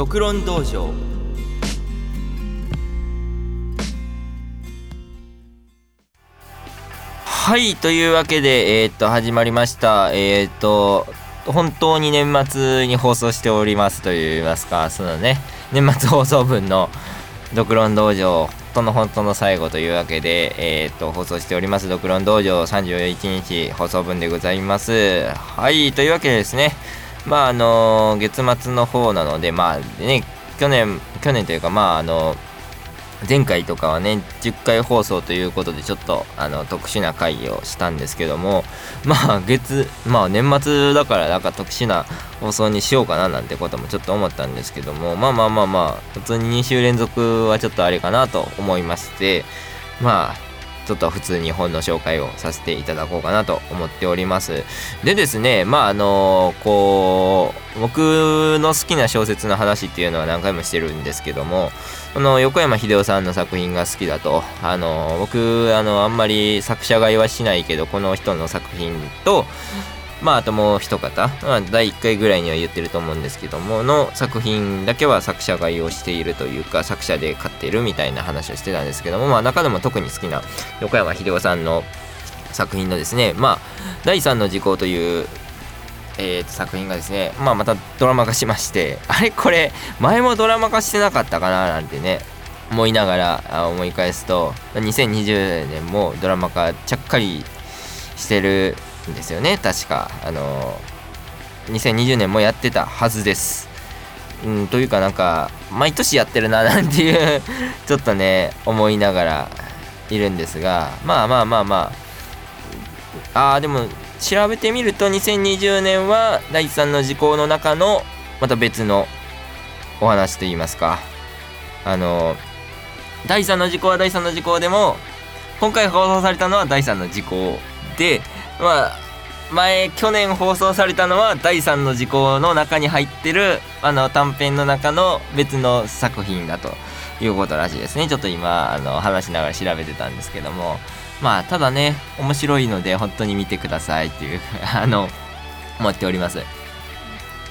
独論道場。はいというわけでえー、っと始まりました。えー、っと本当に年末に放送しておりますといいますか。そのね。年末放送分の独論道場本当の本当の最後というわけで、えー、っと放送しております。独論道場31日放送分でございます。はいというわけでですね。まああの月末の方なのでまあね去年去年というかまああの前回とかはね10回放送ということでちょっとあの特殊な会議をしたんですけどもまあ月まあ年末だからなんか特殊な放送にしようかななんてこともちょっと思ったんですけどもまあまあまあまあ普通に2週連続はちょっとあれかなと思いましてまあちょっと普通に本の紹介をさせていただこうかなと思っております。でですねまああのこう僕の好きな小説の話っていうのは何回もしてるんですけどもこの横山秀夫さんの作品が好きだと。あの僕あのあんまり作者買いはしないけどこの人の作品とまあ、あともう一方、まあ、第1回ぐらいには言ってると思うんですけども、の作品だけは作者買いをしているというか、作者で買っているみたいな話をしてたんですけども、まあ、中でも特に好きな横山秀夫さんの作品のですね、まあ、第3の時効という、えー、作品がですね、まあ、またドラマ化しまして、あれ？これ、前もドラマ化してなかったかななんてね、思いながら思い返すと、2020年もドラマ化ちゃっかりしてるんですよね。確か。あの2020年もやってたはずです。うんというかなんか毎年やってるな なんていうちょっとね思いながらいるんですが。まあまあまあまあ。あーでも調べてみると2020年は第3の時効の中のまた別のお話といいますか。あの第3の時効は第3の時効でも今回放送されたのは第3の時効でまあ前去年放送されたのは第3の時効の中に入ってるあの短編の中の別の作品だということらしいですね。ちょっと今あの話しながら調べてたんですけども。まあただね面白いので本当に見てくださいっていう あの思っております。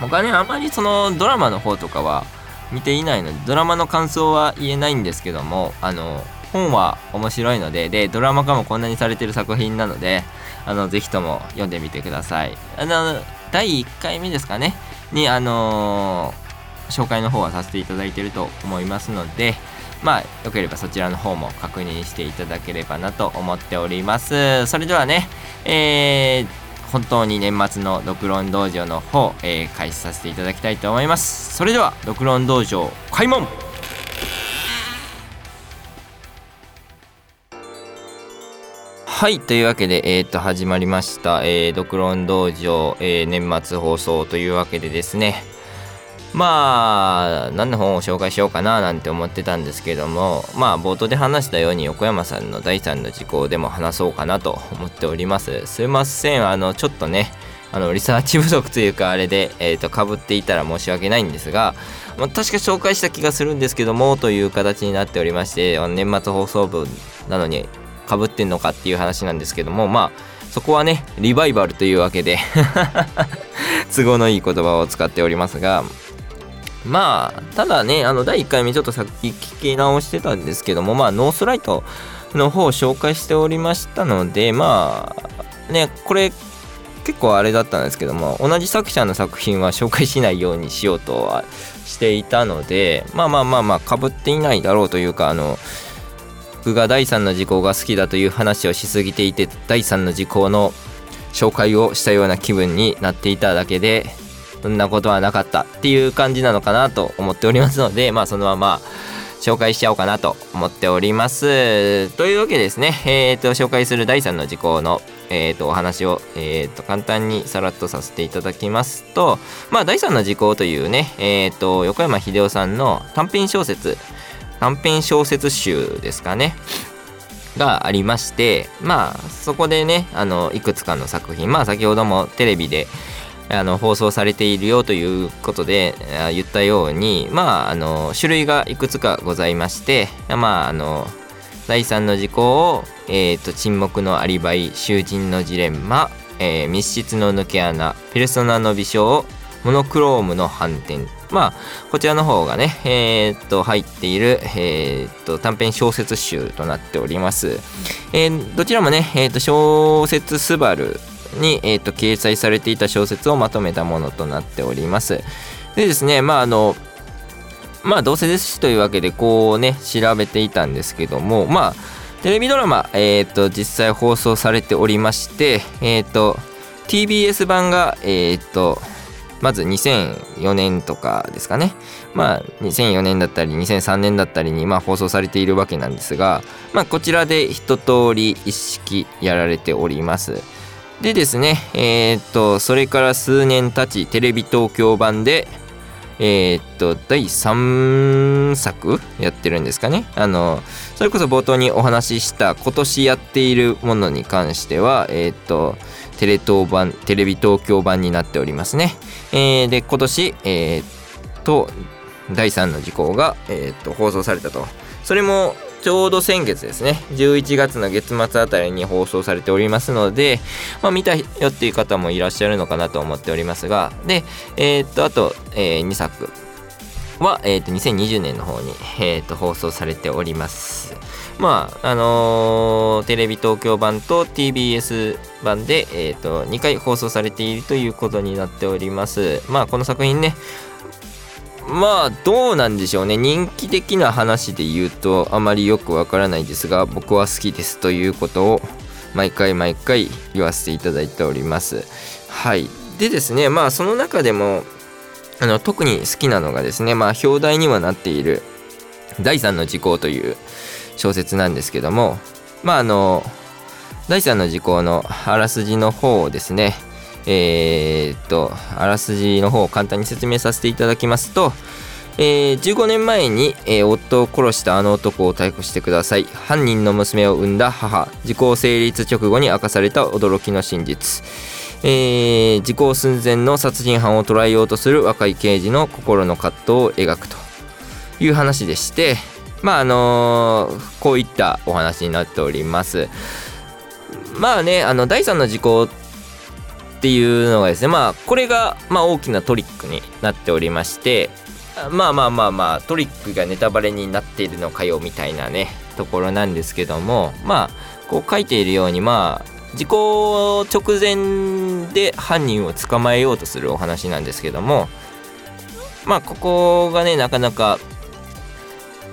僕はねあまりそのドラマの方とかは見ていないのでドラマの感想は言えないんですけどもあの本は面白いのででドラマ化もこんなにされてる作品なのであのぜひとも読んでみてください。あの第1回目ですかね。にあのー、紹介の方はさせていただいていると思いますのでまあよければそちらの方も確認していただければなと思っております。それではねえー、本当に年末の独論道場の方、えー、開始させていただきたいと思います。それでは独論道場開門。はいというわけで、えー、と始まりました「えー、ドクロン道場、えー、年末放送」というわけでですね。まあ何の本を紹介しようかななんて思ってたんですけどもまあ冒頭で話したように横山さんの第3の事項でも話そうかなと思っております。すいません。あのちょっとねあのリサーチ不足というかあれで、えー、とかぶっていたら申し訳ないんですが、まあ、確か紹介した気がするんですけどもという形になっておりまして年末放送分なのにかぶってんのかっていう話なんですけどもまあそこはねリバイバルというわけで 都合のいい言葉を使っておりますがまあただねあの第1回目ちょっとさっき聞き直してたんですけどもまあノースライトの方を紹介しておりましたのでまあねこれ結構あれだったんですけども同じ作者の作品は紹介しないようにしようとはしていたのでまあまあまあまあかぶっていないだろうというかあの僕が第3の時効が好きだという話をしすぎていて第3の時効の紹介をしたような気分になっていただけでそんなことはなかったっていう感じなのかなと思っておりますので まあそのまま紹介しちゃおうかなと思っております。というわけですねえっ、ー、と紹介する第3の時効のえーと、お話を、えーと、簡単にさらっとさせていただきますと、まあ、第3の時効というね、えーと横山秀夫さんの短編小説短編小説集ですかね。がありましてまあそこでねあのいくつかの作品まあ先ほどもテレビであの放送されているよということで言ったようにまああの種類がいくつかございましてまああの第3の事項を、えーと、沈黙のアリバイ囚人のジレンマ、えー、密室の抜け穴ペルソナの微笑モノクロームの反転まあこちらの方がねえー、っと入っている、えー、っと短編小説集となっております、えー、どちらもね、え、っと小説すばるに、えー、と掲載されていた小説をまとめたものとなっております。でですねまああのまあどうせですしというわけでこうね調べていたんですけどもまあテレビドラマ、えー、と実際放送されておりましてえっ、と TBS 版がえっ、とまず2004年とかですかね。まあ2004年だったり2003年だったりにまあ放送されているわけなんですがまあこちらで一通り一式やられております。でですねえー、っとそれから数年経ちテレビ東京版でえー、っと第3作やってるんですかね。あのそれこそ冒頭にお話しした今年やっているものに関してはえー、っとテレ東版テレビ東京版になっておりますね、えー、で今年えー、と第3の事項が、えー、と放送されたと。それもちょうど先月ですね。11月の月末あたりに放送されておりますので、まあ、見たよっていう方もいらっしゃるのかなと思っておりますがでえー、っとあと、えー、2作は、えー、と2020年の方に、えー、と放送されております。まああのー、テレビ東京版と TBS 版で、えー、と2回放送されているということになっております。まあこの作品ねまあどうなんでしょうね。人気的な話で言うとあまりよくわからないですが僕は好きです。ということを毎回毎回言わせていただいております。はい。でですねまあその中でもあの特に好きなのがですねまあ表題にはなっている第3の時効という小説なんですけどもまああの第3の時効のあらすじの方をですねえー、っとあらすじの方を簡単に説明させていただきますと、えー、15年前に、えー、夫を殺したあの男を逮捕してください。犯人の娘を産んだ母時効成立直後に明かされた驚きの真実、えー、時効寸前の殺人犯を捕らえようとする若い刑事の心の葛藤を描くという話でしてまああのー、こういったお話になっております。まあねあの第3の時効っていうのがですねまあこれがまあ大きなトリックになっておりましてまあまあまあまあトリックがネタバレになっているのかよみたいなねところなんですけどもまあこう書いているようにまあ事故直前で犯人を捕まえようとするお話なんですけどもまあここがねなかなか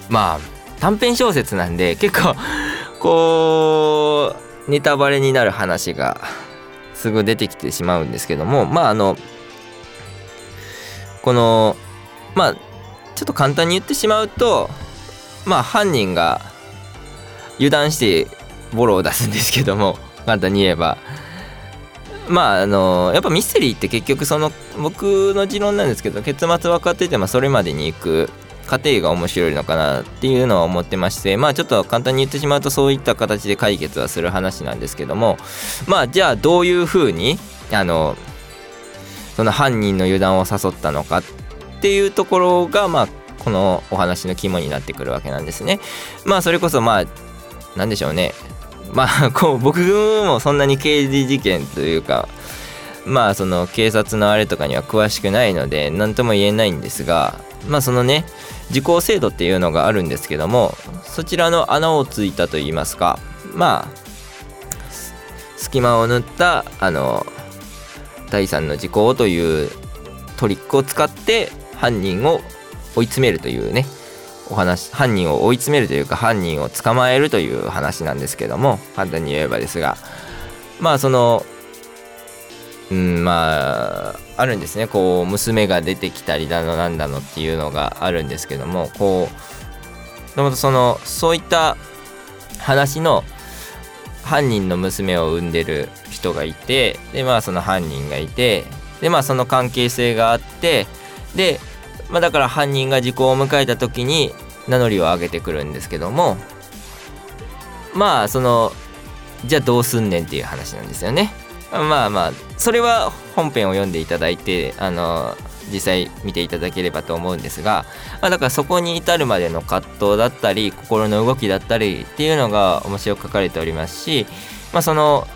まあ短編小説なんで結構こうネタバレになる話がすぐ出てきてしまうんですけどもまああのこのまあちょっと簡単に言ってしまうとまあ犯人が油断してボロを出すんですけども簡単に言えば。まああのやっぱミステリーって結局その僕の持論なんですけど結末分かっててもそれまでに行く過程が面白いのかなっていうのは思ってましてまあちょっと簡単に言ってしまうとそういった形で解決はする話なんですけどもまあじゃあどういうふうにあのその犯人の油断を誘ったのかっていうところがまあこのお話の肝になってくるわけなんですね。まあそれこそまあ何でしょうねまあこう僕もそんなに刑事事件というかまあその警察のあれとかには詳しくないので何とも言えないんですがまあそのね時効制度っていうのがあるんですけどもそちらの穴をついたといいますかまあ隙間を縫ったあの第3の時効というトリックを使って犯人を追い詰めるというねお話犯人を追い詰めるというか犯人を捕まえるという話なんですけども簡単に言えばですがまあそのうんまああるんですねこう娘が出てきたりだのなんだのっていうのがあるんですけどもこうでもそのそういった話の犯人の娘を産んでる人がいてでまあその犯人がいてでまあその関係性があってで、まあ、だから犯人が時効を迎えた時に名乗りを上げてくるんですけどもまあそのじゃあどうすんねんっていう話なんですよね。まあまあそれは本編を読んでいただいてあの実際見ていただければと思うんですが、まあ、だからそこに至るまでの葛藤だったり心の動きだったりっていうのが面白く書かれておりますし、まあ、その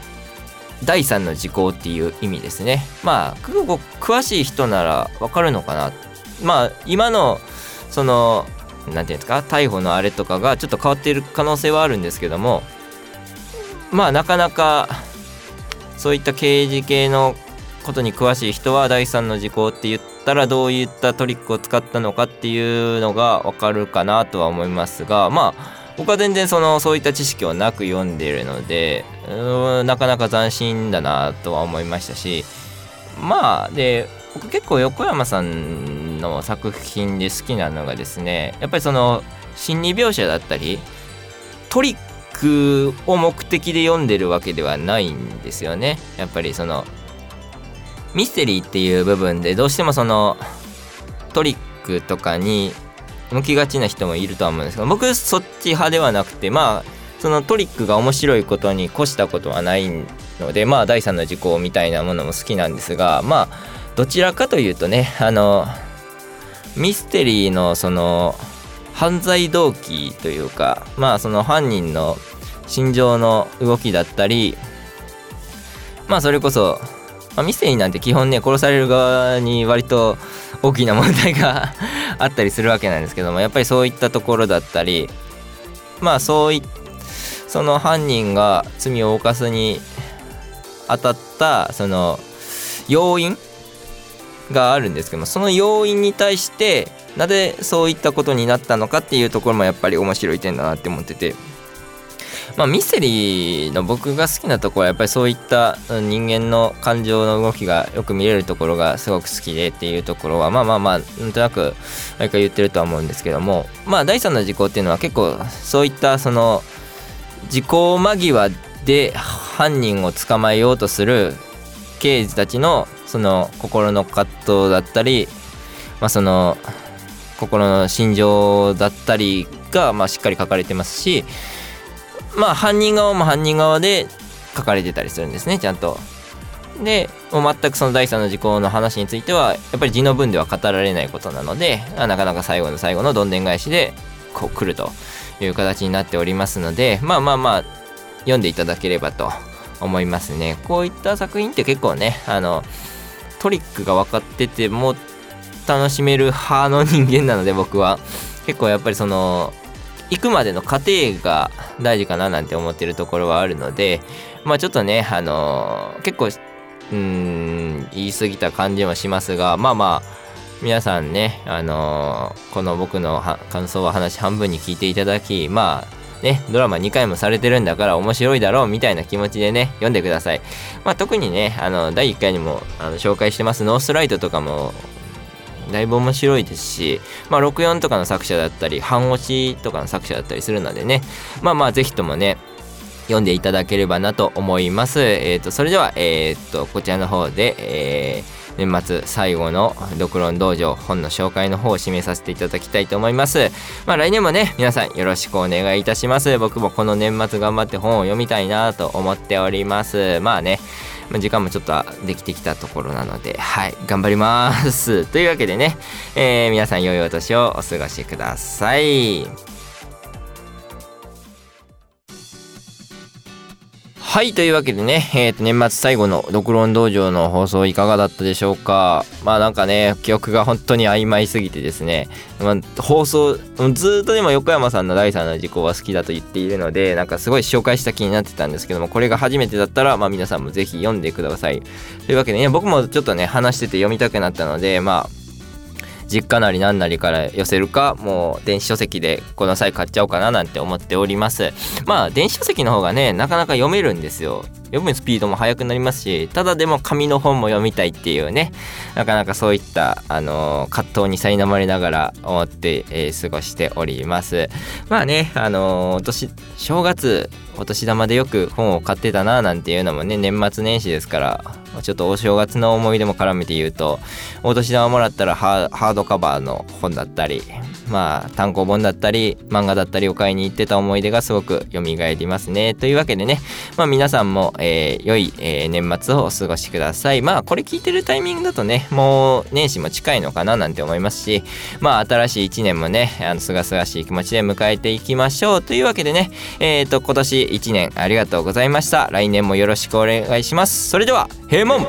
第3の時効っていう意味ですね。まあ詳しい人ならわかるのかな。まあ今のその何て言うんですか逮捕のあれとかがちょっと変わっている可能性はあるんですけどもまあなかなかそういった刑事系のことに詳しい人は第3の時効って言ったらどういったトリックを使ったのかっていうのがわかるかなとは思いますがまあ僕は全然そのそういった知識をなく読んでいるのでなかなか斬新だなとは思いましたしまあで僕結構横山さんの作品で好きなのがですねやっぱりその心理描写だったりトリックを目的で読んでるわけではないんですよね。やっぱりそのミステリーっていう部分でどうしてもそのトリックとかに向きがちな人もいるとは思うんですけど僕そっち派ではなくてまあそのトリックが面白いことに越したことはないのでまあ第三の事項みたいなものも好きなんですがまあどちらかというとねあのミステリーのその犯罪動機というかまあその犯人の心情の動きだったりまあそれこそまあ、ミステリーなんて基本ね殺される側に割と大きな問題が あったりするわけなんですけどもやっぱりそういったところだったりまあそういその犯人が罪を犯すに当たったその要因があるんですけどもその要因に対してなぜそういったことになったのかっていうところもやっぱり面白い点だなって思っててまあ、ミステリーの僕が好きなところはやっぱりそういった人間の感情の動きがよく見れるところがすごく好きでっていうところはまあまあまあなんとなく毎回言ってるとは思うんですけどもまあ第3の事項っていうのは結構そういったその時効間際で犯人を捕まえようとする刑事たちのその心の葛藤だったり、まあ、その心の心情だったりがまあしっかり書かれてますしまあ犯人側も犯人側で書かれてたりするんですねちゃんと。でもう全くその第三の事項の話についてはやっぱり字の文では語られないことなのでなかなか最後の最後のどんでん返しでこう来るという形になっておりますのでまあまあまあ読んでいただければと思いますねこういった作品って結構ねあのトリックが分かってても楽しめる派の人間なので僕は。結構やっぱりその行くまでの過程が大事かななんて思ってるところはあるのでまあちょっとねあの、結構うん言い過ぎた感じもしますがまあまあ皆さんねあの、この僕の感想は話半分に聞いていただきまあね、ドラマ2回もされてるんだから面白いだろうみたいな気持ちでね、読んでください。まあ、特にね、あの、第1回にもあの紹介してますノースライトとかもだいぶ面白いですし、まあ、64とかの作者だったり、半押しとかの作者だったりするのでね、まあまあ、ぜひともね、読んでいただければなと思います。えっ、ー、と、それでは、えっ、ー、と、こちらの方で、えー年末最後の読論道場本の紹介の方を締めさせていただきたいと思います。まあ来年もね、皆さんよろしくお願いいたします。僕もこの年末頑張って本を読みたいなと思っております。まあね、時間もちょっとできてきたところなので、はい、頑張ります。というわけでね、えー、皆さん良いお年をお過ごしください。はいというわけでね、えー、と年末最後の「ドクロン道場」の放送いかがだったでしょうか？まあなんかね記憶が本当に曖昧すぎてですね、まあ、放送ずっとでも横山さんの第3の事項は好きだと言っているのでなんかすごい紹介した気になってたんですけどもこれが初めてだったらまあ皆さんもぜひ読んでください。というわけでね僕もちょっとね話してて読みたくなったのでまあ実家なり何なりから寄せるかもう電子書籍でこの際買っちゃおうかななんて思っております。まあ電子書籍の方がねなかなか読めるんですよ。読むスピードも速くなりますしただでも紙の本も読みたいっていうねなかなかそういったあの、葛藤に苛まれながら思って、えー、過ごしております。まあねあのー、年正月お年玉でよく本を買ってたななんていうのもね年末年始ですからちょっとお正月の思い出も絡めて言うとお年玉もらったらハードカバーの本だったりまあ単行本だったり漫画だったりを買いに行ってた思い出がすごく蘇りますね。というわけでねまあ皆さんも、えー、良い、えー、年末をお過ごしください。まあこれ聞いてるタイミングだとねもう年始も近いのかななんて思いますしまあ新しい1年もねあのすがすがしい気持ちで迎えていきましょう。というわけでねえっ、ー、と今年1年ありがとうございました。来年もよろしくお願いします。それでは閉門